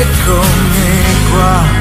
eccomi qua.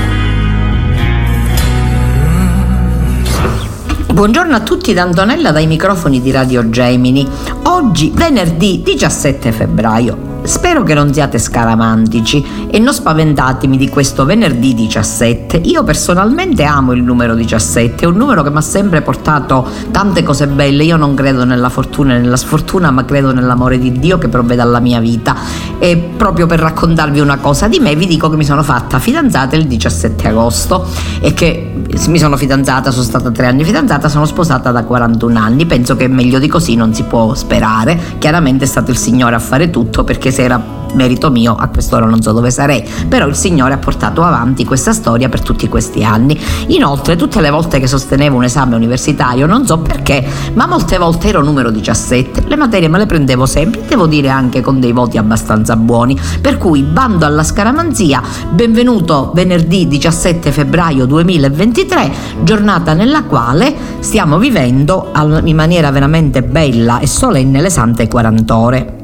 Buongiorno a tutti da Antonella dai microfoni di Radio Gemini. Oggi venerdì 17 febbraio. Spero che non siate scaramantici e non spaventatemi di questo venerdì 17. Io personalmente amo il numero 17, è un numero che mi ha sempre portato tante cose belle. Io non credo nella fortuna e nella sfortuna, ma credo nell'amore di Dio che provvede dalla mia vita. E proprio per raccontarvi una cosa di me, vi dico che mi sono fatta fidanzata il 17 agosto e che mi sono fidanzata, sono stata tre anni fidanzata, sono sposata da 41 anni. Penso che meglio di così non si può sperare. Chiaramente è stato il Signore a fare tutto perché se era merito mio, a quest'ora non so dove sarei, però il Signore ha portato avanti questa storia per tutti questi anni. Inoltre, tutte le volte che sostenevo un esame universitario, non so perché, ma molte volte ero numero 17, le materie me le prendevo sempre, devo dire anche con dei voti abbastanza buoni, per cui bando alla scaramanzia, benvenuto venerdì 17 febbraio 2023, giornata nella quale stiamo vivendo in maniera veramente bella e solenne le sante 40 ore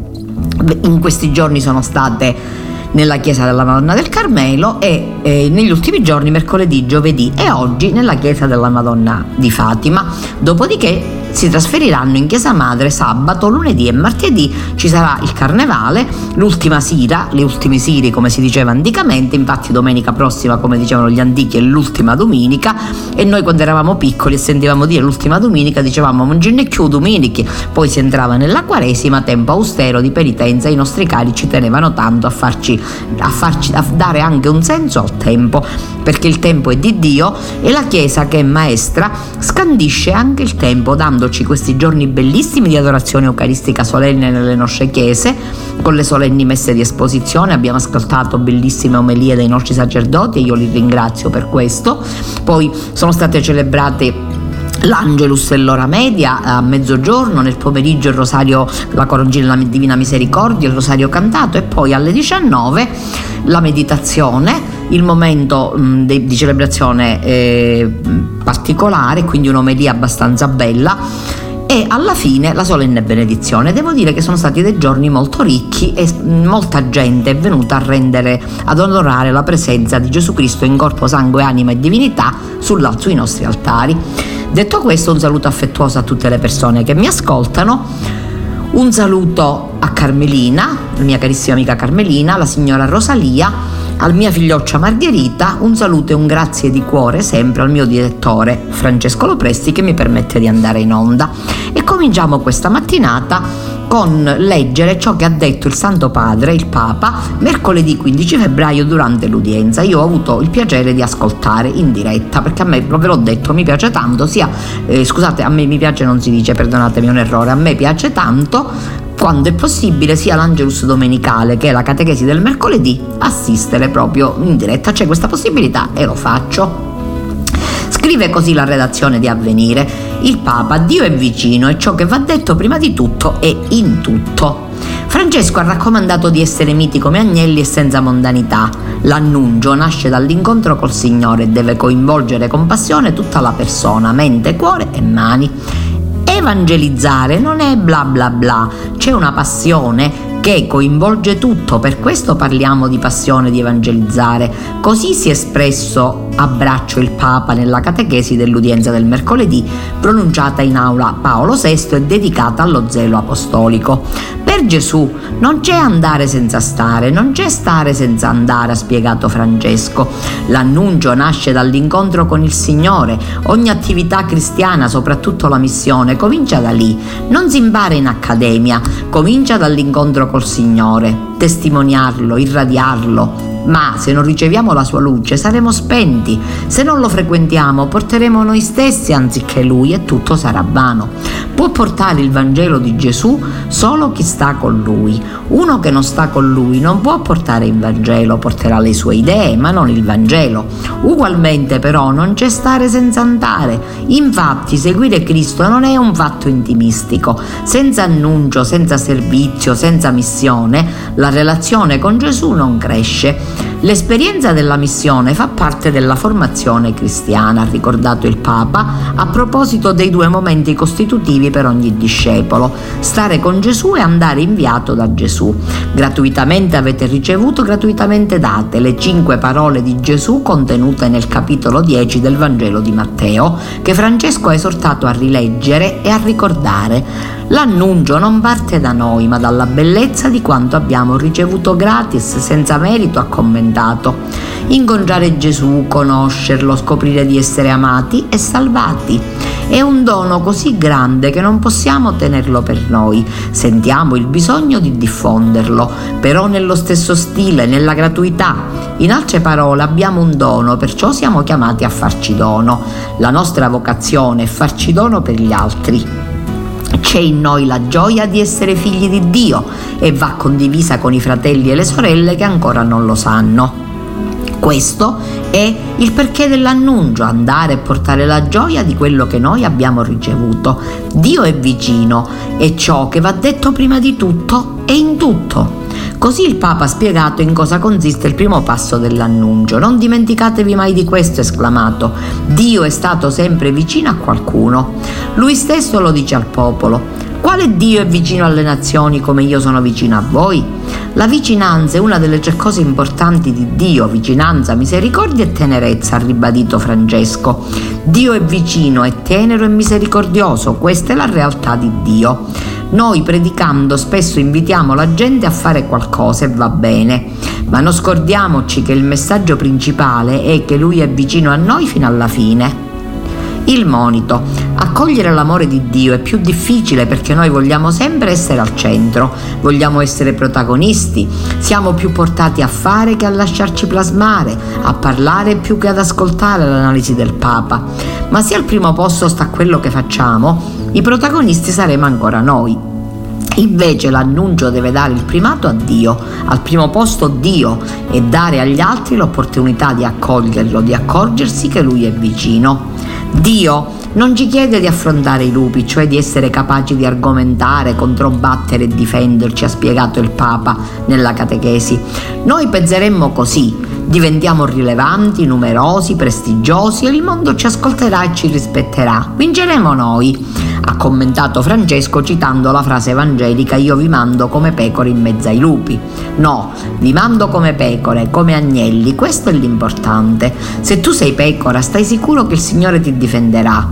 in questi giorni sono state nella chiesa della Madonna del Carmelo e eh, negli ultimi giorni, mercoledì, giovedì e oggi nella chiesa della Madonna di Fatima. Dopodiché si trasferiranno in chiesa madre sabato, lunedì e martedì. Ci sarà il carnevale, l'ultima sira, le ultime siri come si diceva anticamente, infatti domenica prossima, come dicevano gli antichi, è l'ultima domenica. E noi quando eravamo piccoli e sentivamo dire l'ultima domenica dicevamo Monginnecchiù domenichi, poi si entrava nella quaresima, tempo austero di penitenza, i nostri cari ci tenevano tanto a farci, a farci a dare anche un senso al tempo, perché il tempo è di Dio e la Chiesa che è maestra scandisce anche il tempo dando godendoci questi giorni bellissimi di adorazione eucaristica solenne nelle nostre chiese, con le solenni messe di esposizione, abbiamo ascoltato bellissime omelie dei nostri sacerdoti e io li ringrazio per questo. Poi sono state celebrate l'Angelus e l'ora media a mezzogiorno, nel pomeriggio il rosario, la corongina della Divina Misericordia, il rosario cantato e poi alle 19 la meditazione, il momento mh, de, di celebrazione eh, particolare, quindi un'omelia abbastanza bella e alla fine la solenne benedizione. Devo dire che sono stati dei giorni molto ricchi e molta gente è venuta a rendere, ad onorare la presenza di Gesù Cristo in corpo, sangue, anima e divinità sulla, sui nostri altari. Detto questo, un saluto affettuoso a tutte le persone che mi ascoltano. Un saluto a Carmelina, la mia carissima amica Carmelina, la signora Rosalia, al mia figlioccia Margherita, un saluto e un grazie di cuore sempre al mio direttore Francesco Lopresti che mi permette di andare in onda. E cominciamo questa mattinata con leggere ciò che ha detto il Santo Padre, il Papa, mercoledì 15 febbraio durante l'udienza. Io ho avuto il piacere di ascoltare in diretta perché a me, ve l'ho detto, mi piace tanto, sia, eh, scusate, a me mi piace non si dice, perdonatemi un errore, a me piace tanto quando è possibile sia l'Angelus domenicale che la catechesi del mercoledì assistere proprio in diretta. C'è questa possibilità e lo faccio. Scrive così la redazione di Avvenire. Il Papa, Dio è vicino e ciò che va detto prima di tutto è in tutto. Francesco ha raccomandato di essere miti come agnelli e senza mondanità. L'annuncio nasce dall'incontro col Signore e deve coinvolgere con passione tutta la persona, mente, cuore e mani. Evangelizzare non è bla bla bla, c'è una passione che coinvolge tutto, per questo parliamo di passione di evangelizzare. Così si è espresso a braccio il Papa nella catechesi dell'udienza del mercoledì, pronunciata in aula Paolo VI e dedicata allo zelo apostolico. Per Gesù non c'è andare senza stare, non c'è stare senza andare, ha spiegato Francesco. L'annuncio nasce dall'incontro con il Signore. Ogni attività cristiana, soprattutto la missione, comincia da lì. Non si impara in accademia, comincia dall'incontro col Signore. Testimoniarlo, irradiarlo, ma se non riceviamo la sua luce saremo spenti, se non lo frequentiamo porteremo noi stessi anziché lui e tutto sarà vano. Può portare il Vangelo di Gesù solo chi sta con lui. Uno che non sta con lui non può portare il Vangelo, porterà le sue idee, ma non il Vangelo. Ugualmente però non c'è stare senza andare. Infatti seguire Cristo non è un fatto intimistico. Senza annuncio, senza servizio, senza missione, la relazione con Gesù non cresce. L'esperienza della missione fa parte della formazione cristiana, ha ricordato il Papa, a proposito dei due momenti costitutivi per ogni discepolo, stare con Gesù e andare inviato da Gesù. Gratuitamente avete ricevuto, gratuitamente date, le cinque parole di Gesù contenute nel capitolo 10 del Vangelo di Matteo, che Francesco ha esortato a rileggere e a ricordare. L'annuncio non parte da noi, ma dalla bellezza di quanto abbiamo ricevuto gratis, senza merito, ha commentato. Incontrare Gesù, conoscerlo, scoprire di essere amati e salvati. È un dono così grande che non possiamo tenerlo per noi. Sentiamo il bisogno di diffonderlo, però nello stesso stile, nella gratuità. In altre parole, abbiamo un dono, perciò siamo chiamati a farci dono. La nostra vocazione è farci dono per gli altri. C'è in noi la gioia di essere figli di Dio e va condivisa con i fratelli e le sorelle che ancora non lo sanno. Questo è il perché dell'annuncio, andare e portare la gioia di quello che noi abbiamo ricevuto. Dio è vicino e ciò che va detto prima di tutto è in tutto. Così il Papa ha spiegato in cosa consiste il primo passo dell'annuncio. Non dimenticatevi mai di questo, esclamato. Dio è stato sempre vicino a qualcuno. Lui stesso lo dice al popolo. Quale Dio è vicino alle nazioni come io sono vicino a voi? La vicinanza è una delle tre cose importanti di Dio, vicinanza, misericordia e tenerezza, ha ribadito Francesco. Dio è vicino, è tenero e misericordioso, questa è la realtà di Dio. Noi predicando spesso invitiamo la gente a fare qualcosa e va bene, ma non scordiamoci che il messaggio principale è che Lui è vicino a noi fino alla fine. Il monito. Accogliere l'amore di Dio è più difficile perché noi vogliamo sempre essere al centro, vogliamo essere protagonisti, siamo più portati a fare che a lasciarci plasmare, a parlare più che ad ascoltare l'analisi del Papa. Ma se al primo posto sta quello che facciamo, i protagonisti saremo ancora noi. Invece l'annuncio deve dare il primato a Dio, al primo posto Dio e dare agli altri l'opportunità di accoglierlo, di accorgersi che Lui è vicino. Dio non ci chiede di affrontare i lupi, cioè di essere capaci di argomentare, controbattere e difenderci, ha spiegato il Papa nella catechesi. Noi penseremmo così, diventiamo rilevanti, numerosi, prestigiosi e il mondo ci ascolterà e ci rispetterà. Vinceremo noi ha commentato Francesco citando la frase evangelica io vi mando come pecore in mezzo ai lupi. No, vi mando come pecore, come agnelli, questo è l'importante. Se tu sei pecora, stai sicuro che il Signore ti difenderà.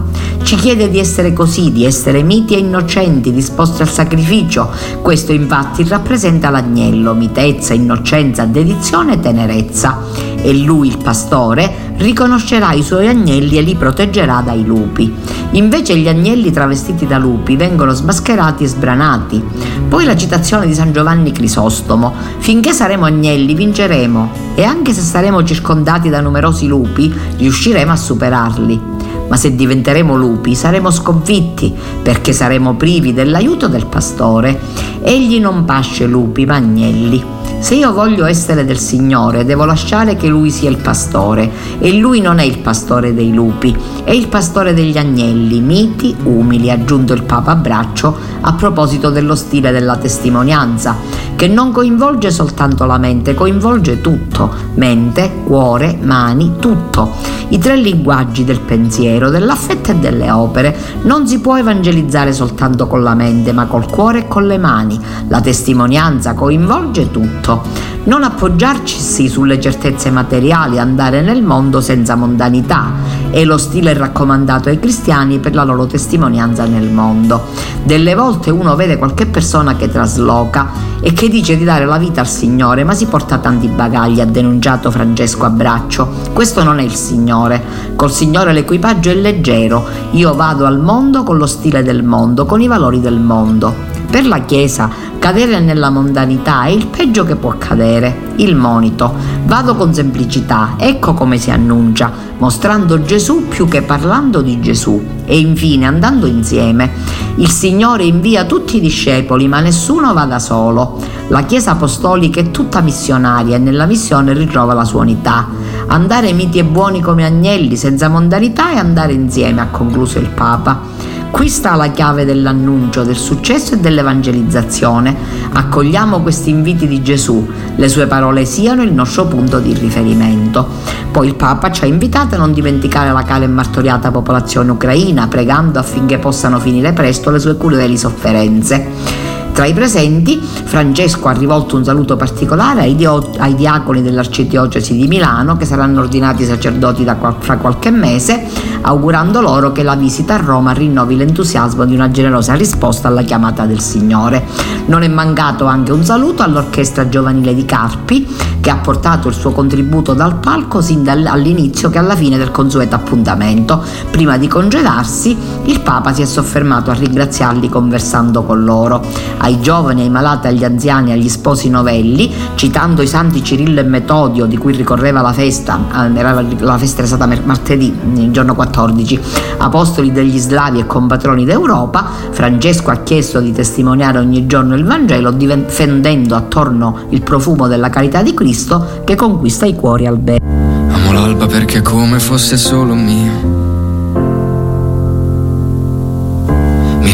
Ci chiede di essere così, di essere miti e innocenti, disposti al sacrificio. Questo infatti rappresenta l'agnello, mitezza, innocenza, dedizione e tenerezza. E lui, il pastore, riconoscerà i suoi agnelli e li proteggerà dai lupi. Invece gli agnelli travestiti da lupi vengono smascherati e sbranati. Poi la citazione di San Giovanni Crisostomo, finché saremo agnelli vinceremo e anche se saremo circondati da numerosi lupi riusciremo a superarli. Ma se diventeremo lupi saremo sconfitti perché saremo privi dell'aiuto del pastore. Egli non pasce lupi ma agnelli. Se io voglio essere del Signore, devo lasciare che Lui sia il pastore, e Lui non è il pastore dei lupi, è il pastore degli agnelli, miti, umili, ha aggiunto il Papa a braccio a proposito dello stile della testimonianza, che non coinvolge soltanto la mente, coinvolge tutto, mente, cuore, mani, tutto. I tre linguaggi del pensiero, dell'affetto e delle opere. Non si può evangelizzare soltanto con la mente, ma col cuore e con le mani. La testimonianza coinvolge tutto tutto, non appoggiarci sulle certezze materiali, andare nel mondo senza mondanità È lo stile raccomandato ai cristiani per la loro testimonianza nel mondo. Delle volte uno vede qualche persona che trasloca e che dice di dare la vita al Signore, ma si porta tanti bagagli, ha denunciato Francesco Abbraccio. Questo non è il Signore. Col Signore l'equipaggio è leggero. Io vado al mondo con lo stile del mondo, con i valori del mondo. Per la Chiesa cadere nella mondanità è il peggio che può accadere, il monito. Vado con semplicità, ecco come si annuncia, mostrando Gesù più che parlando di Gesù e infine andando insieme. Il Signore invia tutti i discepoli, ma nessuno va da solo. La Chiesa apostolica è tutta missionaria e nella missione ritrova la sua unità. Andare miti e buoni come agnelli, senza mondanità e andare insieme, ha concluso il Papa. Qui sta la chiave dell'annuncio, del successo e dell'evangelizzazione. Accogliamo questi inviti di Gesù, le sue parole siano il nostro punto di riferimento. Poi il Papa ci ha invitato a non dimenticare la cara e martoriata popolazione ucraina, pregando affinché possano finire presto le sue crudeli sofferenze. Tra i presenti, Francesco ha rivolto un saluto particolare ai, dio- ai diaconi dell'Arcidiocesi di Milano che saranno ordinati sacerdoti qual- fra qualche mese, augurando loro che la visita a Roma rinnovi l'entusiasmo di una generosa risposta alla chiamata del Signore. Non è mancato anche un saluto all'orchestra giovanile di Carpi che ha portato il suo contributo dal palco sin dall'inizio che alla fine del consueto appuntamento. Prima di congedarsi, il Papa si è soffermato a ringraziarli conversando con loro ai giovani, ai malati, agli anziani, agli sposi novelli, citando i santi Cirillo e Metodio di cui ricorreva la festa, eh, la festa era stata martedì, il giorno 14, apostoli degli slavi e compatroni d'Europa, Francesco ha chiesto di testimoniare ogni giorno il Vangelo difendendo attorno il profumo della carità di Cristo che conquista i cuori al bene. Amo l'alba perché come fosse solo mio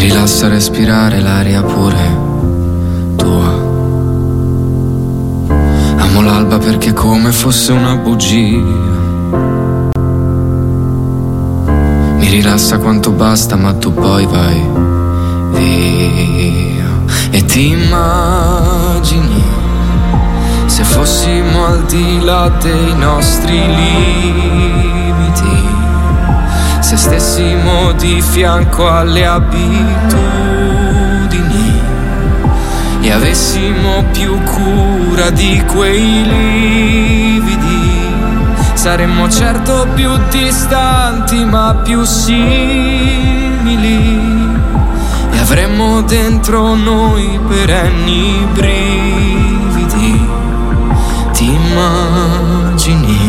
rilassa respirare l'aria pure tua. Amo l'alba perché come fosse una bugia. Mi rilassa quanto basta, ma tu poi vai via. E ti immagini se fossimo al di là dei nostri limiti se stessimo di fianco alle abitudini e avessimo più cura di quei lividi, saremmo certo più distanti ma più simili e avremmo dentro noi perenni brividi. Ti immagini?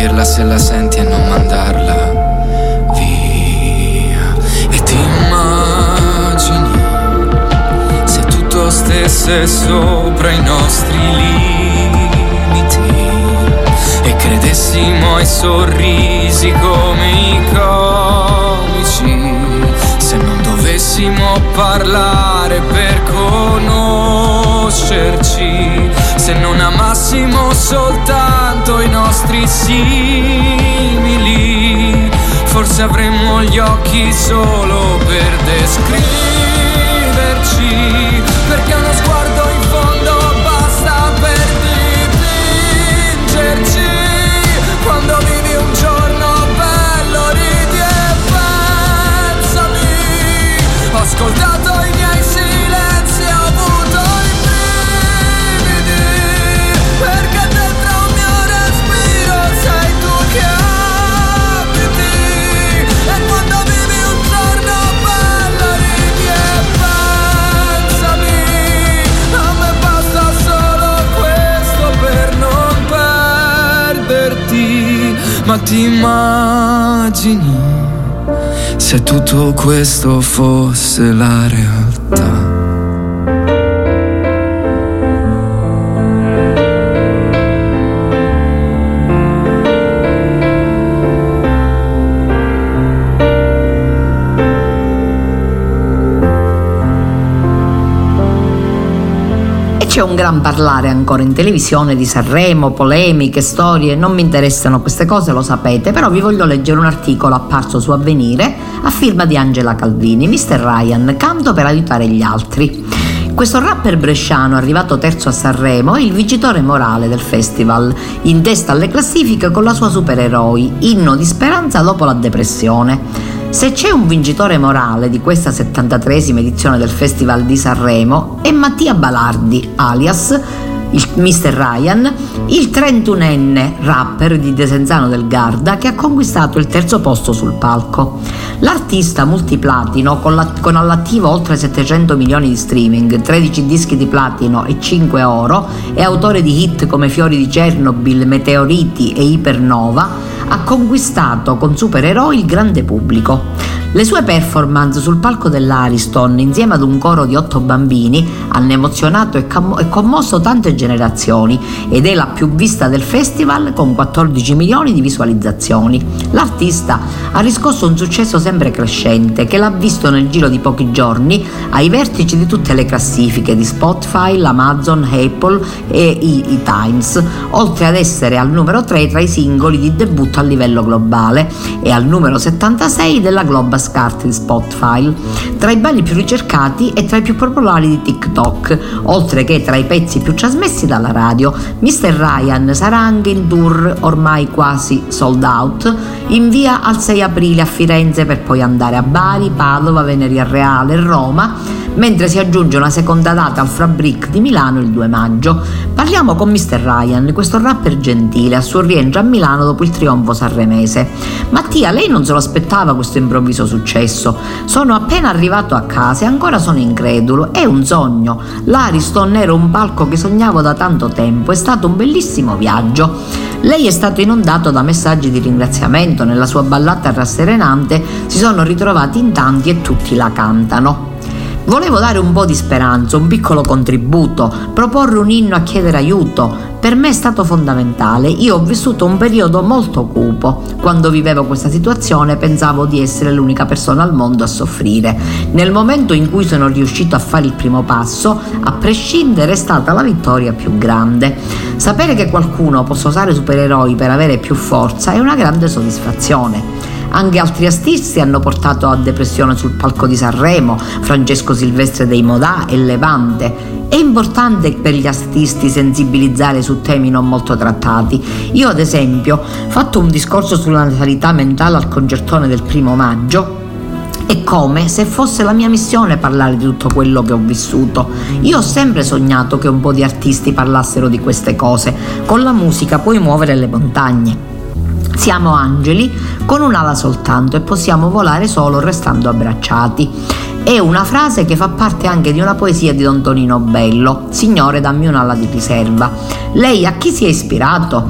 capirla se la senti e non mandarla via. E ti immagini se tutto stesse sopra i nostri limiti e credessimo ai sorrisi come i comici. Dovessimo parlare per conoscerci, se non amassimo soltanto i nostri simili, forse avremmo gli occhi solo per descriverci, ti immagini se tutto questo fosse la c'è un gran parlare ancora in televisione di Sanremo, polemiche, storie, non mi interessano queste cose, lo sapete, però vi voglio leggere un articolo apparso su Avvenire a firma di Angela Calvini, Mr. Ryan, canto per aiutare gli altri. Questo rapper bresciano, arrivato terzo a Sanremo, è il vincitore morale del festival, in testa alle classifiche con la sua supereroi, inno di speranza dopo la depressione. Se c'è un vincitore morale di questa 73esima edizione del Festival di Sanremo è Mattia Balardi, alias il Mr. Ryan, il 31enne rapper di Desenzano del Garda che ha conquistato il terzo posto sul palco. L'artista multiplatino, con, la, con all'attivo oltre 700 milioni di streaming, 13 dischi di platino e 5 oro, e autore di hit come Fiori di Chernobyl, Meteoriti e Ipernova, ha conquistato con supereroi il grande pubblico. Le sue performance sul palco dell'Ariston, insieme ad un coro di otto bambini, hanno emozionato e, com- e, commosso tante generazioni ed è la più vista del festival con 14 milioni di visualizzazioni. L'artista ha riscosso un successo sempre crescente che l'ha visto nel giro di pochi giorni ai vertici di tutte le classifiche di Spotify, Amazon, Apple e i, i Times, oltre ad essere al numero 3 tra i singoli di debutto a livello globale e al numero 76 della Global Chart di Spotify, tra i brani più ricercati e tra i più popolari di TikTok, oltre che tra i pezzi più trasmessi dalla radio. Mr. Ryan sarà anche in tour ormai quasi sold out in via al 6 aprile a Firenze per poi andare a Bari, Padova, Veneria Reale e Roma mentre si aggiunge una seconda data al Fabric di Milano il 2 maggio. Parliamo con Mr. Ryan, questo rapper gentile, a suo rientro a Milano dopo il trionfo sanremese. Mattia, lei non se lo aspettava questo improvviso successo. Sono appena arrivato a casa e ancora sono incredulo. È un sogno. L'Ariston era un palco che sognavo da tanto tempo. È stato un bellissimo viaggio. Lei è stato inondato da messaggi di ringraziamento, nella sua ballata rasserenante si sono ritrovati in tanti e tutti la cantano. Volevo dare un po' di speranza, un piccolo contributo, proporre un inno a chiedere aiuto. Per me è stato fondamentale. Io ho vissuto un periodo molto cupo. Quando vivevo questa situazione pensavo di essere l'unica persona al mondo a soffrire. Nel momento in cui sono riuscito a fare il primo passo, a prescindere è stata la vittoria più grande. Sapere che qualcuno possa usare supereroi per avere più forza è una grande soddisfazione. Anche altri artisti hanno portato a depressione sul palco di Sanremo, Francesco Silvestre dei Modà e Levante. È importante per gli artisti sensibilizzare su temi non molto trattati. Io ad esempio, fatto un discorso sulla natalità mentale al concertone del primo maggio, è come se fosse la mia missione parlare di tutto quello che ho vissuto. Io ho sempre sognato che un po' di artisti parlassero di queste cose. Con la musica puoi muovere le montagne. Siamo angeli con un'ala soltanto e possiamo volare solo restando abbracciati. È una frase che fa parte anche di una poesia di Don Tonino Bello, Signore dammi un'ala di riserva. Lei a chi si è ispirato?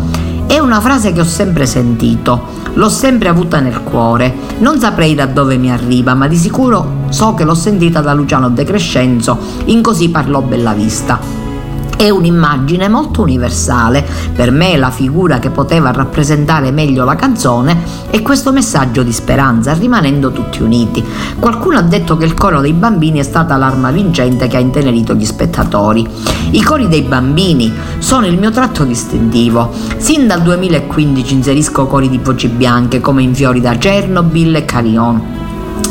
È una frase che ho sempre sentito, l'ho sempre avuta nel cuore. Non saprei da dove mi arriva, ma di sicuro so che l'ho sentita da Luciano De Crescenzo in Così parlò Bellavista è un'immagine molto universale. Per me la figura che poteva rappresentare meglio la canzone è questo messaggio di speranza, rimanendo tutti uniti. Qualcuno ha detto che il coro dei bambini è stata l'arma vincente che ha intenerito gli spettatori. I cori dei bambini sono il mio tratto distintivo. Sin dal 2015 inserisco cori di voci bianche come in Fiori da Chernobyl e Carillon.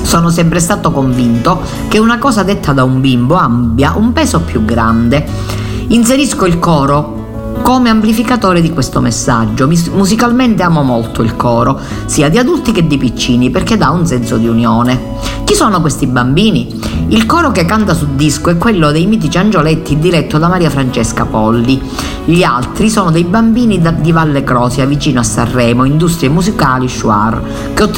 Sono sempre stato convinto che una cosa detta da un bimbo abbia un peso più grande. Inserisco il coro come amplificatore di questo messaggio. Musicalmente amo molto il coro, sia di adulti che di piccini, perché dà un senso di unione. Chi sono questi bambini? Il coro che canta su disco è quello dei mitici angioletti diretto da Maria Francesca Polli. Gli altri sono dei bambini di Valle Crosia, vicino a Sanremo, industrie musicali Shuar, che,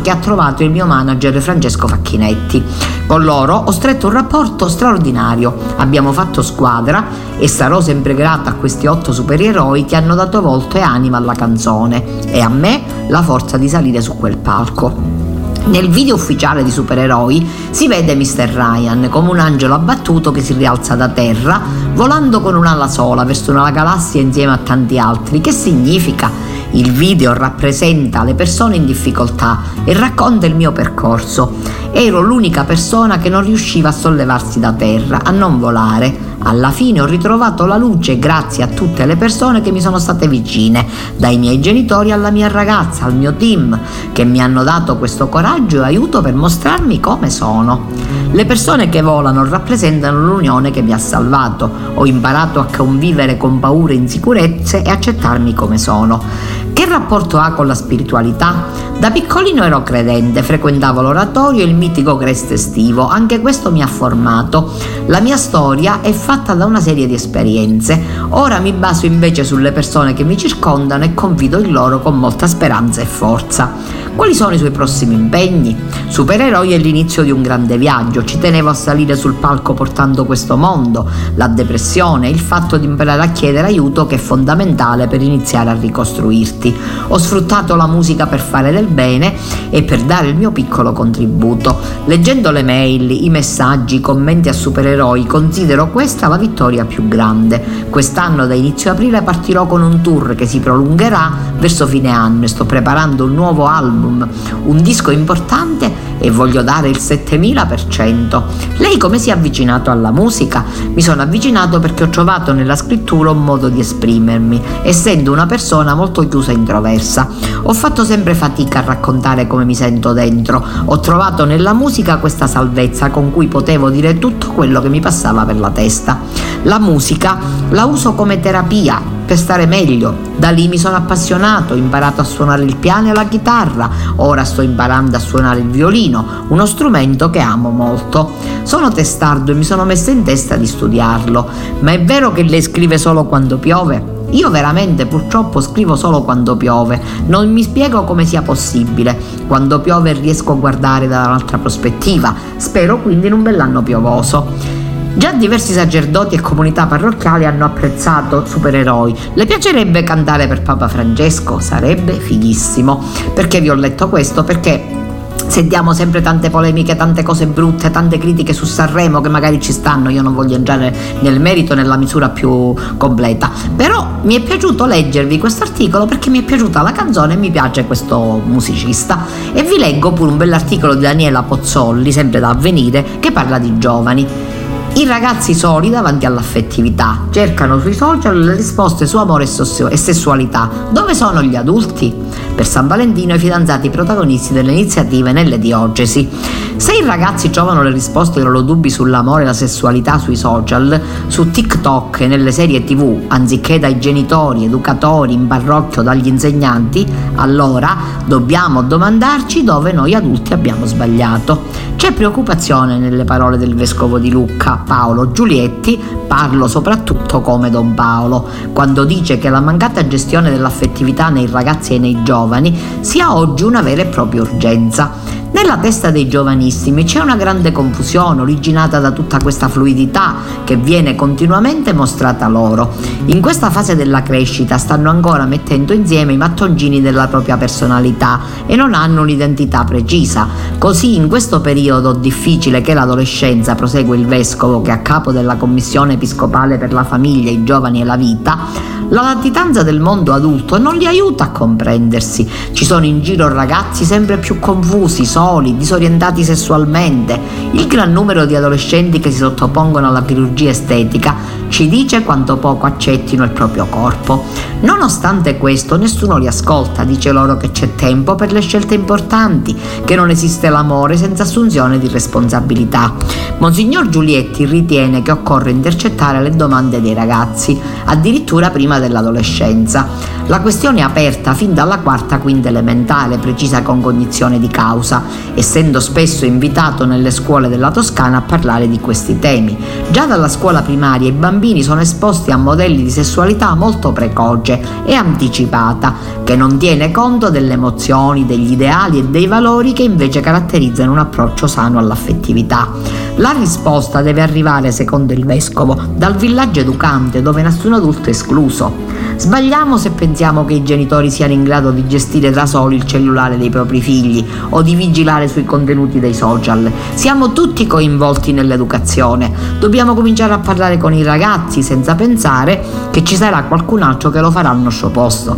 che ha trovato il mio manager Francesco Facchinetti. Con loro ho stretto un rapporto straordinario, abbiamo fatto squadra e sarò sempre grata a questi otto supereroi che hanno dato volto e anima alla canzone e a me la forza di salire su quel palco. Nel video ufficiale di Supereroi si vede Mr. Ryan come un angelo abbattuto che si rialza da terra, volando con un'ala sola verso una galassia insieme a tanti altri. Che significa? Il video rappresenta le persone in difficoltà e racconta il mio percorso. Ero l'unica persona che non riusciva a sollevarsi da terra, a non volare, Alla fine ho ritrovato la luce grazie a tutte le persone che mi sono state vicine, dai miei genitori alla mia ragazza, al mio team, che mi hanno dato questo coraggio e aiuto per mostrarmi come sono. Le persone che volano rappresentano l'unione che mi ha salvato. Ho imparato a convivere con paure e insicurezze e accettarmi come sono. Che rapporto ha con la spiritualità? Da piccolino ero credente, frequentavo l'oratorio e il mitico Crest estivo, anche questo mi ha formato. La mia storia è fatta da una serie di esperienze. Ora mi baso invece sulle persone che mi circondano e confido in loro con molta speranza e forza. Quali sono i suoi prossimi impegni? Supereroi è l'inizio di un grande viaggio, ci tenevo a salire sul palco portando questo mondo, la depressione, il fatto di imparare a chiedere aiuto che è fondamentale per iniziare a ricostruirti. Ho sfruttato la musica per fare del bene e per dare il mio piccolo contributo. Leggendo le mail, i messaggi, i commenti a supereroi, considero questa la vittoria più grande. Quest'anno da inizio aprile partirò con un tour che si prolungherà verso fine anno e sto preparando un nuovo album, un disco importante e voglio dare il 7000%. Lei come si è avvicinato alla musica? Mi sono avvicinato perché ho trovato nella scrittura un modo di esprimermi, essendo una persona molto chiusa e introversa. Ho fatto sempre fatica a raccontare come mi sento dentro. Ho trovato nella musica questa salvezza con cui potevo dire tutto quello che mi passava per la testa. La musica la uso come terapia per stare meglio. Da lì mi sono appassionato, ho imparato a suonare il piano e la chitarra, ora sto imparando a suonare il violino, uno strumento che amo molto. Sono testardo e mi sono messa in testa di studiarlo, ma è vero che lei scrive solo quando piove? Io veramente purtroppo scrivo solo quando piove, non mi spiego come sia possibile. Quando piove riesco a guardare da un'altra prospettiva, spero quindi in un bell'anno piovoso. Già diversi sacerdoti e comunità parrocchiali hanno apprezzato Supereroi. Le piacerebbe cantare per Papa Francesco? Sarebbe fighissimo. Perché vi ho letto questo? Perché sentiamo sempre tante polemiche, tante cose brutte, tante critiche su Sanremo che magari ci stanno, io non voglio entrare nel merito nella misura più completa, però mi è piaciuto leggervi questo articolo perché mi è piaciuta la canzone e mi piace questo musicista e vi leggo pure un bell'articolo di Daniela Pozzolli, sempre da avvenire, che parla di giovani. I ragazzi soli davanti all'affettività cercano sui social le risposte su amore e sessualità. Dove sono gli adulti? Per San Valentino i fidanzati protagonisti delle iniziative nelle diocesi. Se i ragazzi trovano le risposte ai loro dubbi sull'amore e la sessualità sui social, su TikTok e nelle serie TV, anziché dai genitori, educatori, in parrocchio, dagli insegnanti, allora dobbiamo domandarci dove noi adulti abbiamo sbagliato. C'è preoccupazione nelle parole del vescovo di Lucca, Paolo Giulietti, parlo soprattutto come Don Paolo, quando dice che la mancata gestione dell'affettività nei ragazzi e nei giovani sia oggi una vera e propria urgenza. Nella testa dei giovanissimi c'è una grande confusione originata da tutta questa fluidità che viene continuamente mostrata loro. In questa fase della crescita stanno ancora mettendo insieme i mattoncini della propria personalità e non hanno un'identità precisa. Così in questo periodo difficile che l'adolescenza, prosegue il vescovo che è a capo della Commissione Episcopale per la Famiglia, i giovani e la vita, la latitanza del mondo adulto non li aiuta a comprendersi. Ci sono in giro ragazzi sempre più confusi, soli, disorientati sessualmente. Il gran numero di adolescenti che si sottopongono alla chirurgia estetica ci dice quanto poco accettino il proprio corpo. Nonostante questo, nessuno li ascolta, dice loro che c'è tempo per le scelte importanti, che non esiste l'amore senza assunzione di responsabilità. Monsignor Giulietti ritiene che occorre intercettare le domande dei ragazzi, addirittura prima dell'adolescenza. La questione è aperta fin dalla quarta quinta elementare, precisa con cognizione di causa, essendo spesso invitato nelle scuole della Toscana a parlare di questi temi. Già dalla scuola primaria i bambini sono esposti a modelli di sessualità molto precoce e anticipata, che non tiene conto delle emozioni, degli ideali e dei valori che invece caratterizzano un approccio sano all'affettività. La risposta deve arrivare, secondo il vescovo, dal villaggio educante dove nessun adulto è escluso. Sbagliamo se pensiamo che i genitori siano in grado di gestire da soli il cellulare dei propri figli o di vigilare sui contenuti dei social. Siamo tutti coinvolti nell'educazione. Dobbiamo cominciare a parlare con i ragazzi senza pensare che ci sarà qualcun altro che lo farà al nostro posto.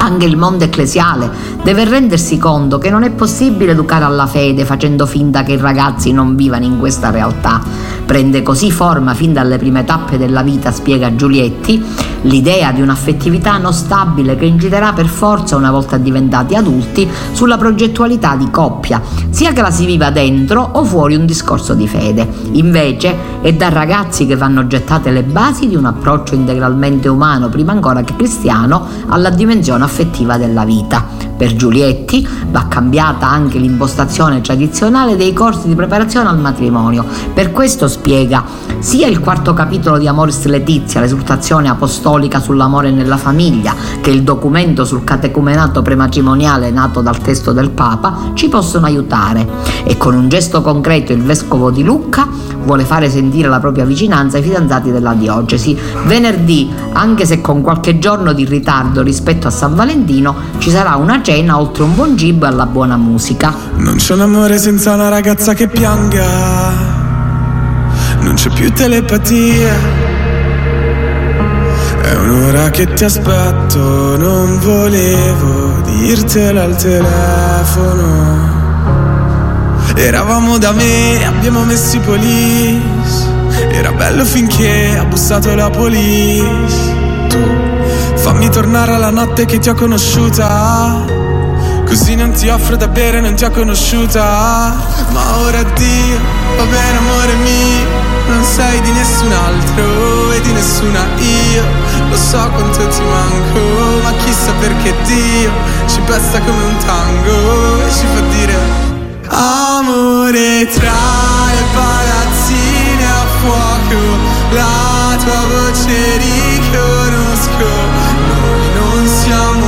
Anche il mondo ecclesiale deve rendersi conto che non è possibile educare alla fede facendo finta che i ragazzi non vivano in questa realtà. Prende così forma fin dalle prime tappe della vita, spiega Giulietti, l'idea di un'affettività non stabile che inciterà per forza, una volta diventati adulti, sulla progettualità di coppia, sia che la si viva dentro o fuori un discorso di fede. Invece è da ragazzi che vanno gettate le basi di un approccio integralmente umano, prima ancora che cristiano, alla dimensione affettiva della vita. Per Giulietti va cambiata anche l'impostazione tradizionale dei corsi di preparazione al matrimonio. Per questo spiega sia il quarto capitolo di Amoris Letizia, l'esultazione apostolica sull'amore nella famiglia, che il documento sul catecumenato prematrimoniale nato dal testo del Papa ci possono aiutare. E con un gesto concreto il vescovo di Lucca vuole fare sentire la propria vicinanza ai fidanzati della diocesi. Venerdì, anche se con qualche giorno di ritardo rispetto a San Valentino, ci sarà una cena oltre un buon e alla buona musica. Non c'è un amore senza una ragazza che pianga, non c'è più telepatia. È un'ora che ti aspetto, non volevo dirtelo al telefono. Eravamo da me, abbiamo messo i police. Era bello finché ha bussato la police. Tu fammi tornare alla notte che ti ho conosciuta. Così non ti offro da bere, non ti ho conosciuta Ma ora addio, va bene amore mio Non sei di nessun altro e di nessuna io Lo so quanto ti manco, ma chissà perché Dio Ci pesta come un tango e ci fa dire Amore tra le palazzine a fuoco La tua voce riconosco Noi non siamo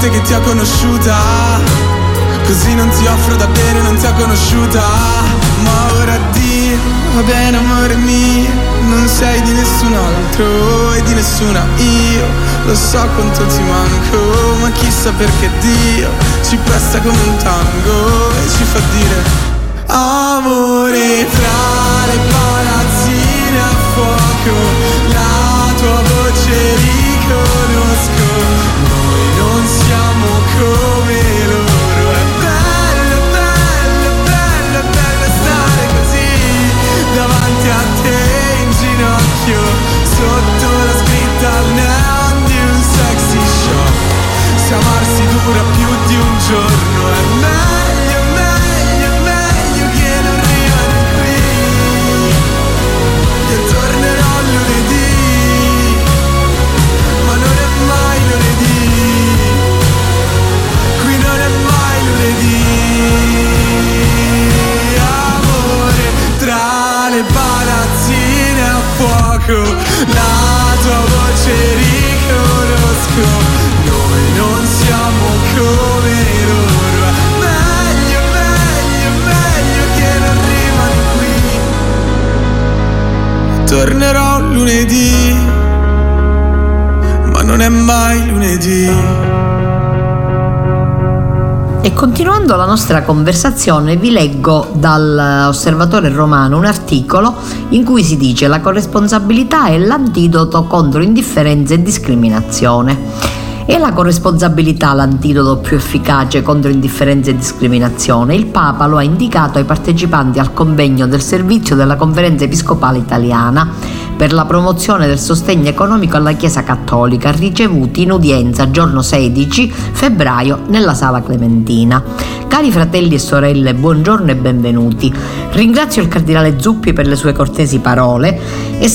Notte che ti ho conosciuta. Così non ti offro da bere, non ti ho conosciuta. Ma ora addio, va bene amore mio Non sei di nessun altro e di nessuna io. Lo so quanto ti manco, ma chissà perché Dio Ci presta come un tango e ci fa dire Amore tra le palazzine a fuoco La tua voce riconosco dura più di un giorno. È meglio, meglio, meglio che non rimani qui. Io tornerò lunedì Ma non è mai lunedì. Qui non è mai lunedì. Amore tra le palazzine a fuoco La tua voce riconosco. Noi non siamo come loro. Meglio, meglio, meglio che non rimani qui. Tornerò lunedì Ma non è mai lunedì. E continuando la nostra conversazione vi leggo dall'Osservatore Romano un articolo in cui si dice la corresponsabilità è l'antidoto contro indifferenza e discriminazione. È la corresponsabilità l'antidoto più efficace contro indifferenza e discriminazione? Il Papa lo ha indicato ai partecipanti al convegno del servizio della Conferenza Episcopale Italiana per la promozione del sostegno economico alla Chiesa Cattolica, ricevuti in udienza giorno 16 febbraio nella Sala Clementina. Cari fratelli e sorelle, buongiorno e benvenuti. Ringrazio il cardinale Zuppi per le sue cortesi parole e, e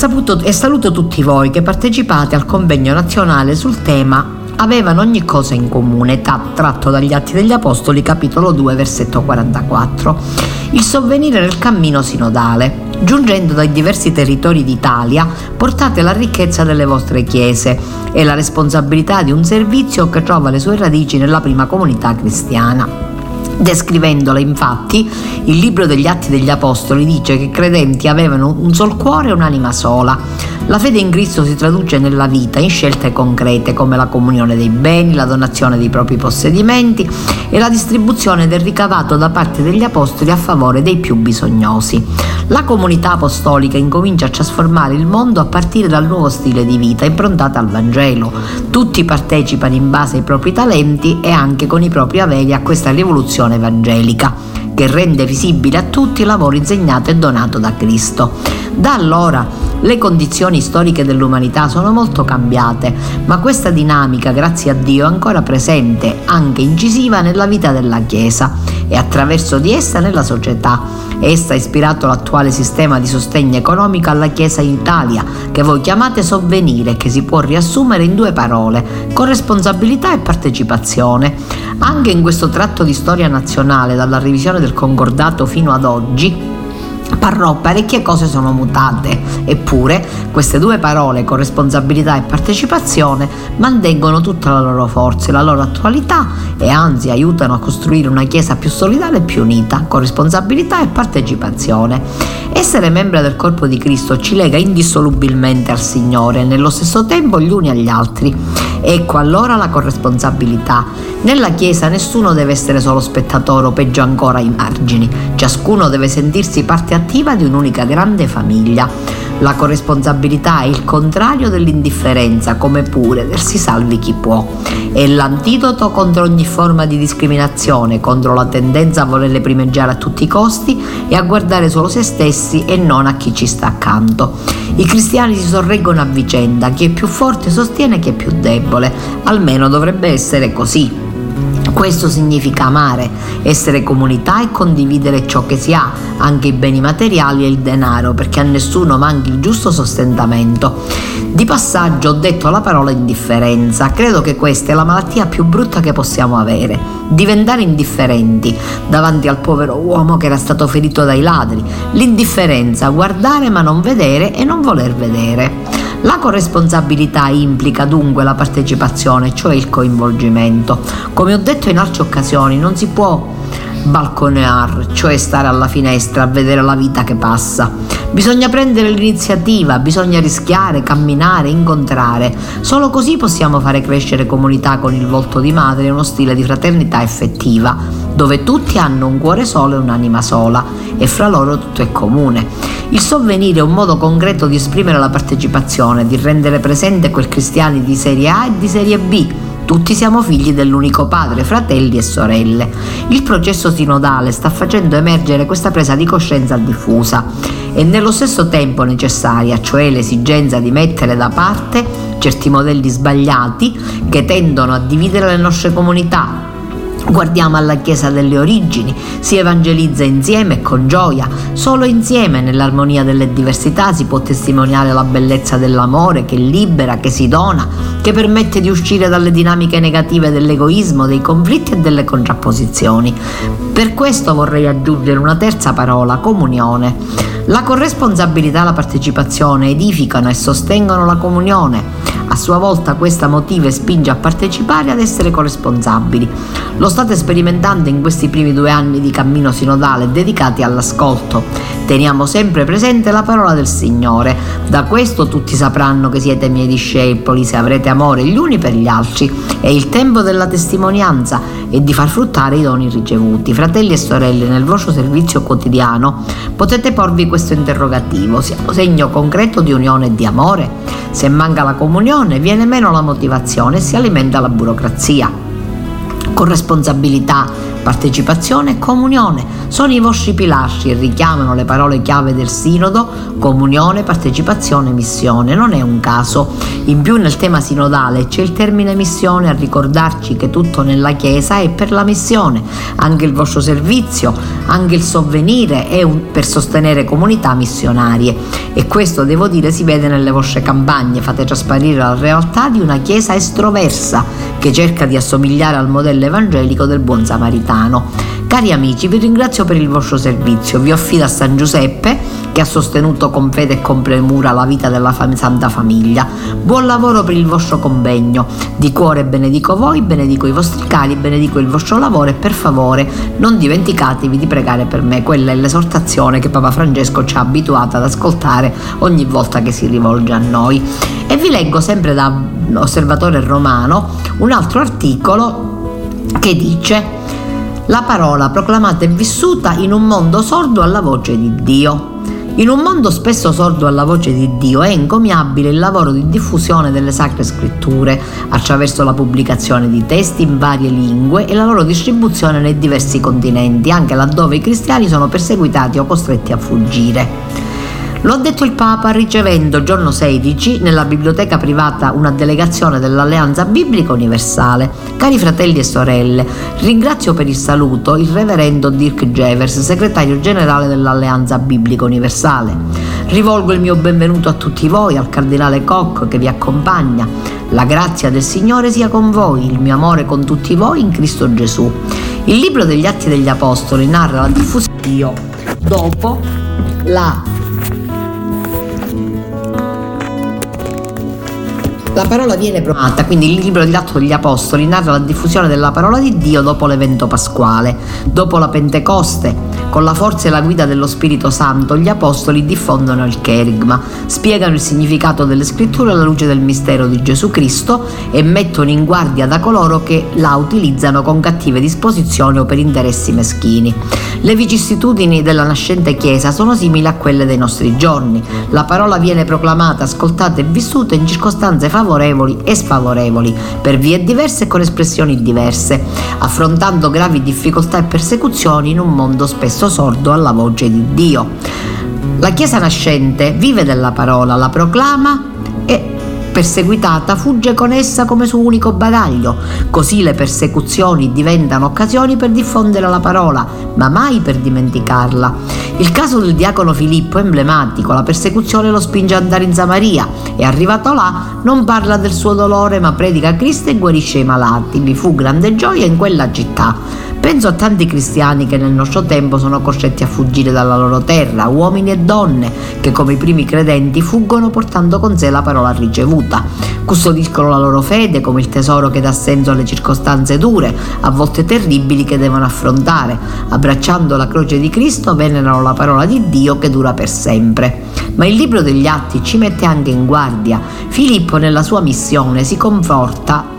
saluto tutti voi che partecipate al convegno nazionale sul tema avevano ogni cosa in comune, tratto dagli Atti degli Apostoli, capitolo 2, versetto 44. Il sovvenire nel cammino sinodale. Giungendo dai diversi territori d'Italia, portate la ricchezza delle vostre chiese e la responsabilità di un servizio che trova le sue radici nella prima comunità cristiana. Descrivendola infatti, il libro degli Atti degli Apostoli dice che i credenti avevano un sol cuore e un'anima sola. La fede in Cristo si traduce nella vita in scelte concrete come la comunione dei beni, la donazione dei propri possedimenti e la distribuzione del ricavato da parte degli Apostoli a favore dei più bisognosi. La comunità apostolica incomincia a trasformare il mondo a partire dal nuovo stile di vita improntato al Vangelo. Tutti partecipano in base ai propri talenti e anche con i propri averi a questa rivoluzione missione evangelica che rende visibile a tutti il lavoro insegnato e donato da Cristo. Da allora le condizioni storiche dell'umanità sono molto cambiate, ma questa dinamica, grazie a Dio, è ancora presente, anche incisiva nella vita della Chiesa e attraverso di essa nella società. Essa ha ispirato l'attuale sistema di sostegno economico alla Chiesa in Italia, che voi chiamate sovvenire, che si può riassumere in due parole, corresponsabilità e partecipazione. Anche in questo tratto di storia nazionale, dalla revisione del concordato fino ad oggi, Parrò parecchie cose sono mutate, eppure queste due parole, corresponsabilità e partecipazione, mantengono tutta la loro forza e la loro attualità e anzi aiutano a costruire una Chiesa più solidale e più unita, corresponsabilità e partecipazione. Essere membro del corpo di Cristo ci lega indissolubilmente al Signore e nello stesso tempo gli uni agli altri. Ecco allora la corresponsabilità. Nella Chiesa nessuno deve essere solo spettatore o peggio ancora ai margini, ciascuno deve sentirsi parte attiva di un'unica grande famiglia. La corresponsabilità è il contrario dell'indifferenza, come pure del si salvi chi può. È l'antidoto contro ogni forma di discriminazione, contro la tendenza a volerle primeggiare a tutti i costi e a guardare solo se stessi e non a chi ci sta accanto. I cristiani si sorreggono a vicenda, chi è più forte sostiene chi è più debole, almeno dovrebbe essere così. Questo significa amare, essere comunità e condividere ciò che si ha, anche i beni materiali e il denaro, perché a nessuno manchi il giusto sostentamento. Di passaggio ho detto la parola indifferenza, credo che questa è la malattia più brutta che possiamo avere, diventare indifferenti davanti al povero uomo che era stato ferito dai ladri, l'indifferenza, guardare ma non vedere e non voler vedere. La corresponsabilità implica dunque la partecipazione, cioè il coinvolgimento. Come ho detto in altre occasioni, non si può balconear, cioè stare alla finestra a vedere la vita che passa. Bisogna prendere l'iniziativa, bisogna rischiare, camminare, incontrare. Solo così possiamo fare crescere comunità con il volto di madre e uno stile di fraternità effettiva, dove tutti hanno un cuore solo e un'anima sola e fra loro tutto è comune. Il sovvenire è un modo concreto di esprimere la partecipazione, di rendere presente quel cristiani di serie A e di serie B tutti siamo figli dell'unico padre, fratelli e sorelle. Il processo sinodale sta facendo emergere questa presa di coscienza diffusa e nello stesso tempo necessaria, cioè l'esigenza di mettere da parte certi modelli sbagliati che tendono a dividere le nostre comunità, Guardiamo alla Chiesa delle origini, si evangelizza insieme e con gioia, solo insieme nell'armonia delle diversità si può testimoniare la bellezza dell'amore che libera, che si dona, che permette di uscire dalle dinamiche negative dell'egoismo, dei conflitti e delle contrapposizioni. Per questo vorrei aggiungere una terza parola, comunione. La corresponsabilità e la partecipazione edificano e sostengono la comunione. A sua volta questa motiva e spinge a partecipare e ad essere corresponsabili. Lo state sperimentando in questi primi due anni di cammino sinodale dedicati all'ascolto. Teniamo sempre presente la parola del Signore. Da questo tutti sapranno che siete miei discepoli se avrete amore gli uni per gli altri. È il tempo della testimonianza e di far fruttare i doni ricevuti. Fratelli e sorelle, nel vostro servizio quotidiano potete porvi questo interrogativo. Siamo segno concreto di unione e di amore? Se manca la comunione, viene meno la motivazione e si alimenta la burocrazia. Corresponsabilità, partecipazione e comunione. Sono i vostri pilastri e richiamano le parole chiave del sinodo, comunione, partecipazione, missione. Non è un caso. In più nel tema sinodale c'è il termine missione a ricordarci che tutto nella Chiesa è per la missione, anche il vostro servizio, anche il sovvenire è un, per sostenere comunità missionarie. E questo devo dire si vede nelle vostre campagne, fate trasparire la realtà di una Chiesa estroversa che cerca di assomigliare al modello evangelico del buon samaritano. Cari amici, vi ringrazio per il vostro servizio, vi affido a San Giuseppe che ha sostenuto con fede e con premura la vita della fam- Santa Famiglia. Buon lavoro per il vostro convegno. Di cuore benedico voi, benedico i vostri cari, benedico il vostro lavoro e per favore non dimenticatevi di pregare per me. Quella è l'esortazione che Papa Francesco ci ha abituato ad ascoltare ogni volta che si rivolge a noi. E vi leggo sempre da Osservatore Romano un altro articolo che dice la parola proclamata e vissuta in un mondo sordo alla voce di Dio. In un mondo spesso sordo alla voce di Dio è encomiabile il lavoro di diffusione delle sacre scritture attraverso la pubblicazione di testi in varie lingue e la loro distribuzione nei diversi continenti, anche laddove i cristiani sono perseguitati o costretti a fuggire. Lo ha detto il Papa ricevendo giorno 16 nella biblioteca privata una delegazione dell'Alleanza Biblica Universale. Cari fratelli e sorelle, ringrazio per il saluto il reverendo Dirk Jevers, segretario generale dell'Alleanza Biblica Universale. Rivolgo il mio benvenuto a tutti voi, al cardinale Koch che vi accompagna. La grazia del Signore sia con voi, il mio amore con tutti voi in Cristo Gesù. Il libro degli Atti degli Apostoli narra la diffusione di Dio dopo la La parola viene proclamata, quindi il libro di Atto degli Apostoli narra la diffusione della parola di Dio dopo l'evento pasquale, dopo la Pentecoste. Con la forza e la guida dello Spirito Santo gli Apostoli diffondono il cherigma, spiegano il significato delle scritture alla luce del mistero di Gesù Cristo e mettono in guardia da coloro che la utilizzano con cattive disposizioni o per interessi meschini. Le vicissitudini della nascente Chiesa sono simili a quelle dei nostri giorni. La parola viene proclamata, ascoltata e vissuta in circostanze favorevoli e sfavorevoli, per vie diverse e con espressioni diverse, affrontando gravi difficoltà e persecuzioni in un mondo spesso sordo alla voce di Dio. La Chiesa nascente vive della parola, la proclama perseguitata fugge con essa come suo unico bagaglio. Così le persecuzioni diventano occasioni per diffondere la parola, ma mai per dimenticarla. Il caso del diacono Filippo è emblematico, la persecuzione lo spinge ad andare in Samaria e arrivato là non parla del suo dolore ma predica Cristo e guarisce i malati. Vi fu grande gioia in quella città. Penso a tanti cristiani che nel nostro tempo sono costretti a fuggire dalla loro terra, uomini e donne che come i primi credenti fuggono portando con sé la parola ricevuta. Custodiscono la loro fede come il tesoro che dà senso alle circostanze dure, a volte terribili che devono affrontare. Abbracciando la croce di Cristo venerano la parola di Dio che dura per sempre. Ma il libro degli atti ci mette anche in guardia. Filippo nella sua missione si conforta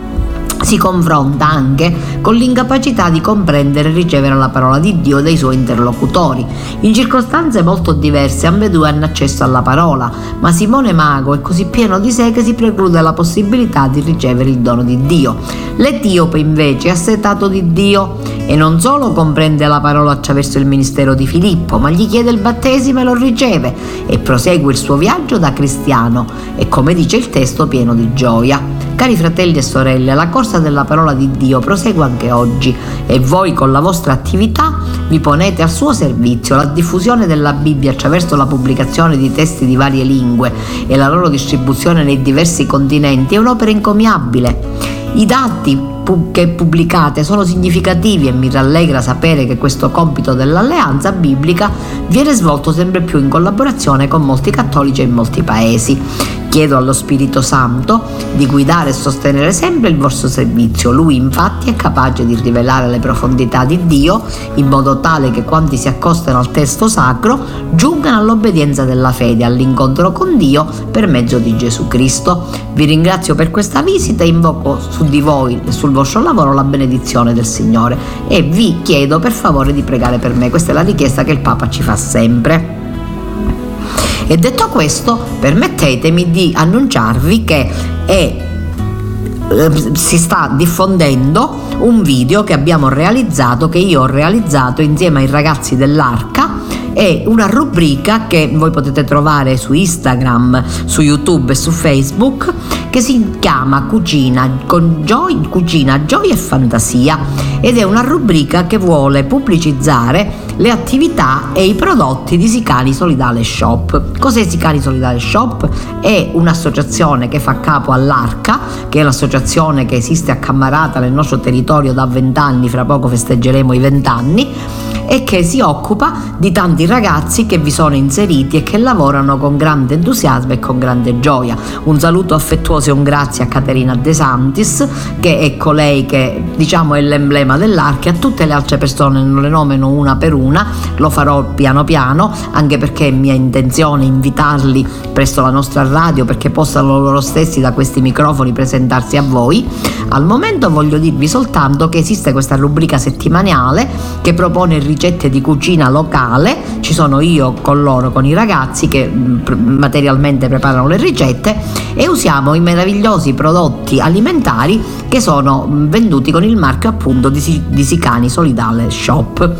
si confronta anche con l'incapacità di comprendere e ricevere la parola di Dio dai suoi interlocutori. In circostanze molto diverse ambedue hanno accesso alla parola, ma Simone Mago è così pieno di sé che si preclude la possibilità di ricevere il dono di Dio. L'Etiope invece è assetato di Dio e non solo comprende la parola attraverso il ministero di Filippo, ma gli chiede il battesimo e lo riceve e prosegue il suo viaggio da cristiano e come dice il testo pieno di gioia. Cari fratelli e sorelle, la corsa della parola di Dio prosegue anche oggi e voi con la vostra attività vi ponete al suo servizio. La diffusione della Bibbia attraverso la pubblicazione di testi di varie lingue e la loro distribuzione nei diversi continenti è un'opera incommiabile. I dati che pubblicate sono significativi e mi rallegra sapere che questo compito dell'alleanza biblica viene svolto sempre più in collaborazione con molti cattolici in molti paesi. Chiedo allo Spirito Santo di guidare e sostenere sempre il vostro servizio. Lui infatti è capace di rivelare le profondità di Dio in modo tale che quanti si accostano al testo sacro giungano all'obbedienza della fede, all'incontro con Dio per mezzo di Gesù Cristo. Vi ringrazio per questa visita e invoco su di voi e sul vostro lavoro la benedizione del Signore e vi chiedo per favore di pregare per me. Questa è la richiesta che il Papa ci fa sempre. E detto questo, permettetemi di annunciarvi che è eh, si sta diffondendo un video che abbiamo realizzato, che io ho realizzato insieme ai ragazzi dell'Arca. È una rubrica che voi potete trovare su Instagram, su YouTube e su Facebook che si chiama Cucina con Joy, Cucina, Gioia e Fantasia. Ed è una rubrica che vuole pubblicizzare le attività e i prodotti di Sicani Solidale Shop. Cos'è Sicani Solidale Shop? È un'associazione che fa capo all'Arca, che è l'associazione che esiste a Cammarata nel nostro territorio da vent'anni, fra poco festeggeremo i vent'anni e che si occupa di tanti ragazzi che vi sono inseriti e che lavorano con grande entusiasmo e con grande gioia. Un saluto affettuoso e un grazie a Caterina De Santis, che è colei che diciamo è l'emblema dell'Arche, a tutte le altre persone non le nomino una per una, lo farò piano piano, anche perché è mia intenzione invitarli presso la nostra radio perché possano loro stessi da questi microfoni presentarsi a voi. Al momento voglio dirvi soltanto che esiste questa rubrica settimanale che propone il ricette di cucina locale, ci sono io con loro, con i ragazzi che materialmente preparano le ricette e usiamo i meravigliosi prodotti alimentari che sono venduti con il marchio appunto di Sicani Solidale Shop.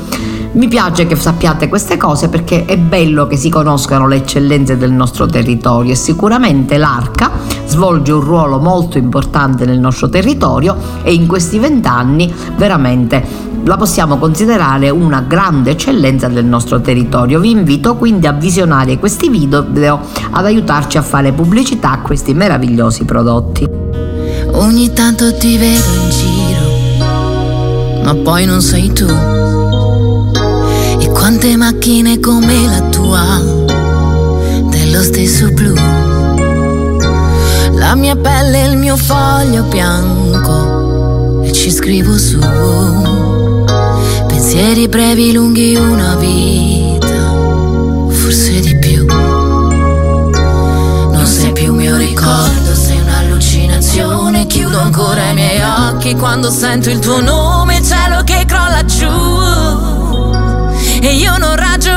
Mi piace che sappiate queste cose perché è bello che si conoscano le eccellenze del nostro territorio e sicuramente l'Arca svolge un ruolo molto importante nel nostro territorio e in questi vent'anni veramente la possiamo considerare una grande eccellenza del nostro territorio. Vi invito quindi a visionare questi video ad aiutarci a fare pubblicità a questi meravigliosi prodotti. Ogni tanto ti vedo in giro, ma poi non sei tu. E quante macchine come la tua, dello stesso blu. La mia pelle è il mio foglio bianco e ci scrivo su Pensieri brevi, lunghi, una vita, forse di più. Non sei più mio ricordo, sei un'allucinazione. Chiudo ancora i miei occhi quando sento il tuo nome, cielo che crolla giù. E io non ragiono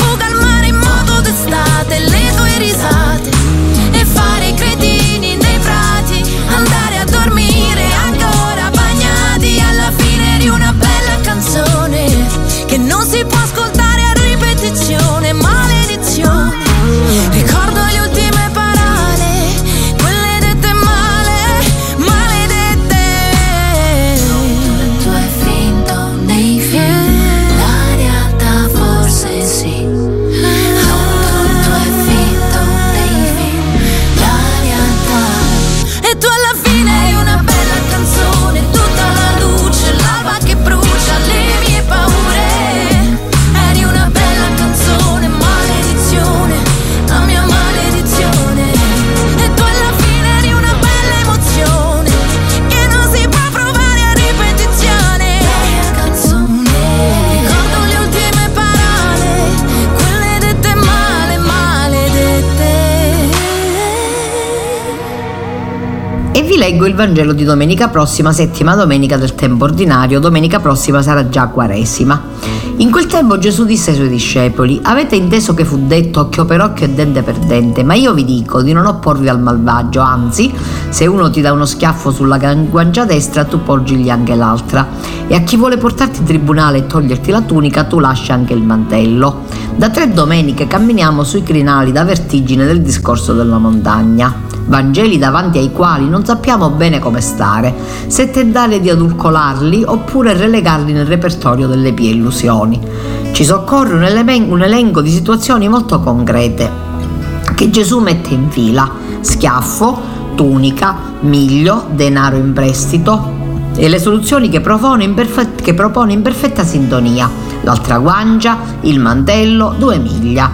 leggo il Vangelo di domenica prossima, settima domenica del tempo ordinario. Domenica prossima sarà già quaresima. In quel tempo Gesù disse ai suoi discepoli: Avete inteso che fu detto occhio per occhio e dente per dente, ma io vi dico di non opporvi al malvagio, anzi, se uno ti dà uno schiaffo sulla guancia destra, tu porgigli anche l'altra. E a chi vuole portarti in tribunale e toglierti la tunica, tu lascia anche il mantello. Da tre domeniche camminiamo sui crinali da vertigine del discorso della montagna. Vangeli davanti ai quali non sappiamo bene come stare, se tentare di adulcolarli oppure relegarli nel repertorio delle pie illusioni. Ci soccorre un, elemen- un elenco di situazioni molto concrete che Gesù mette in fila. Schiaffo, tunica, miglio, denaro in prestito, e le soluzioni che in perfetta, che propone in perfetta sintonia. L'altra guancia, il mantello, due miglia.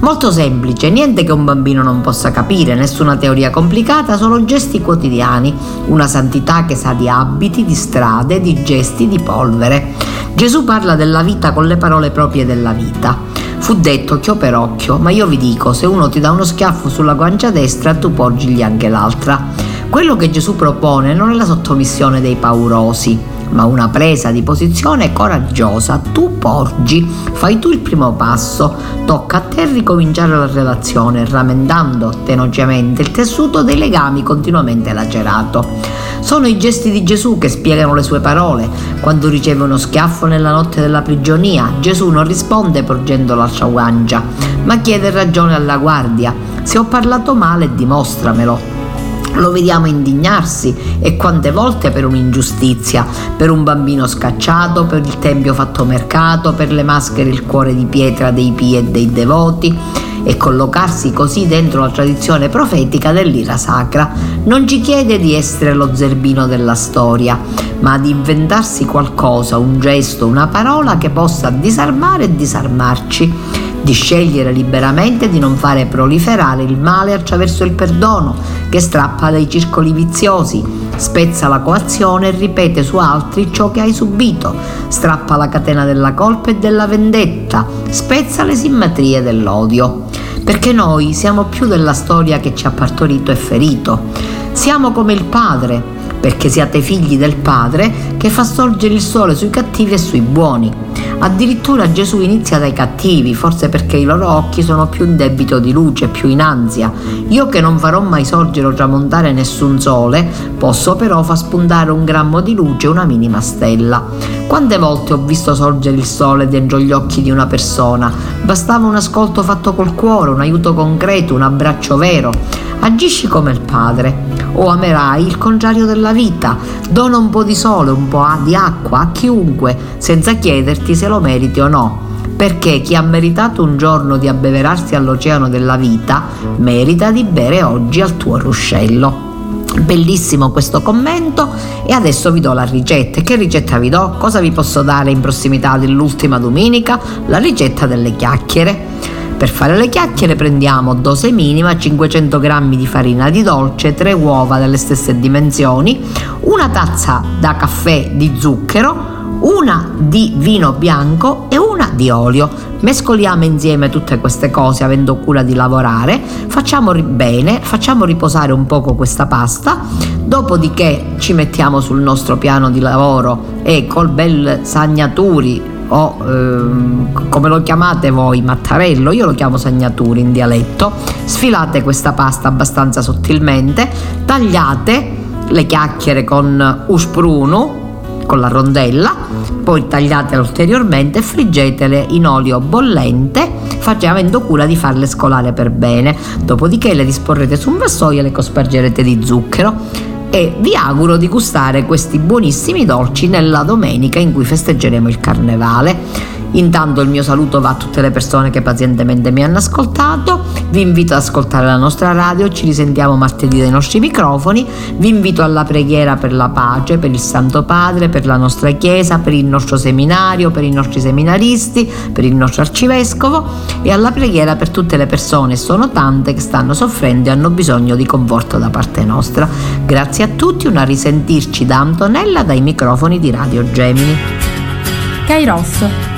Molto semplice, niente che un bambino non possa capire, nessuna teoria complicata, solo gesti quotidiani, una santità che sa di abiti, di strade, di gesti, di polvere. Gesù parla della vita con le parole proprie della vita. Fu detto occhio per occhio, ma io vi dico, se uno ti dà uno schiaffo sulla guancia destra, tu porgigli anche l'altra. Quello che Gesù propone non è la sottomissione dei paurosi, ma una presa di posizione coraggiosa. Tu porgi, fai tu il primo passo, tocca a te ricominciare la relazione, rammentando tenacemente il tessuto dei legami continuamente lacerato. Sono i gesti di Gesù che spiegano le sue parole. Quando riceve uno schiaffo nella notte della prigionia, Gesù non risponde porgendo l'altra guancia, ma chiede ragione alla guardia. Se ho parlato male, dimostramelo lo vediamo indignarsi e quante volte per un'ingiustizia, per un bambino scacciato, per il tempio fatto mercato, per le maschere il cuore di pietra dei pii e dei devoti e collocarsi così dentro la tradizione profetica dell'ira sacra. Non ci chiede di essere lo zerbino della storia, ma di inventarsi qualcosa, un gesto, una parola che possa disarmare e disarmarci di scegliere liberamente di non fare proliferare il male attraverso il perdono, che strappa dai circoli viziosi, spezza la coazione e ripete su altri ciò che hai subito, strappa la catena della colpa e della vendetta, spezza le simmetrie dell'odio. Perché noi siamo più della storia che ci ha partorito e ferito. Siamo come il Padre, perché siate figli del Padre che fa sorgere il sole sui cattivi e sui buoni. Addirittura Gesù inizia dai cattivi, forse perché i loro occhi sono più in debito di luce, più in ansia. Io che non farò mai sorgere o tramontare nessun sole, posso però far spuntare un grammo di luce, una minima stella. Quante volte ho visto sorgere il sole dentro gli occhi di una persona? Bastava un ascolto fatto col cuore, un aiuto concreto, un abbraccio vero. Agisci come il Padre o amerai il contrario della vita. Dona un po' di sole, un po' di acqua a chiunque, senza chiederti se lo meriti o no. Perché chi ha meritato un giorno di abbeverarsi all'oceano della vita, merita di bere oggi al tuo ruscello. Bellissimo questo commento e adesso vi do la ricetta. Che ricetta vi do? Cosa vi posso dare in prossimità dell'ultima domenica? La ricetta delle chiacchiere. Per fare le chiacchiere prendiamo dose minima 500 g di farina di dolce, 3 uova delle stesse dimensioni, una tazza da caffè di zucchero, una di vino bianco e una di olio. Mescoliamo insieme tutte queste cose avendo cura di lavorare, facciamo bene, facciamo riposare un poco questa pasta, dopodiché ci mettiamo sul nostro piano di lavoro e col bel sagnaturi o ehm, come lo chiamate voi mattarello, io lo chiamo sagnaturi in dialetto, sfilate questa pasta abbastanza sottilmente, tagliate le chiacchiere con uspruno, con la rondella, poi tagliatele ulteriormente e friggetele in olio bollente, avendo cura di farle scolare per bene. Dopodiché le disporrete su un vassoio e le cospargerete di zucchero e vi auguro di gustare questi buonissimi dolci nella domenica in cui festeggeremo il carnevale. Intanto il mio saluto va a tutte le persone che pazientemente mi hanno ascoltato, vi invito ad ascoltare la nostra radio, ci risentiamo martedì dai nostri microfoni, vi invito alla preghiera per la pace, per il Santo Padre, per la nostra Chiesa, per il nostro seminario, per i nostri seminaristi, per il nostro arcivescovo e alla preghiera per tutte le persone, sono tante che stanno soffrendo e hanno bisogno di conforto da parte nostra. Grazie a tutti, una risentirci da Antonella dai microfoni di Radio Gemini. Kairos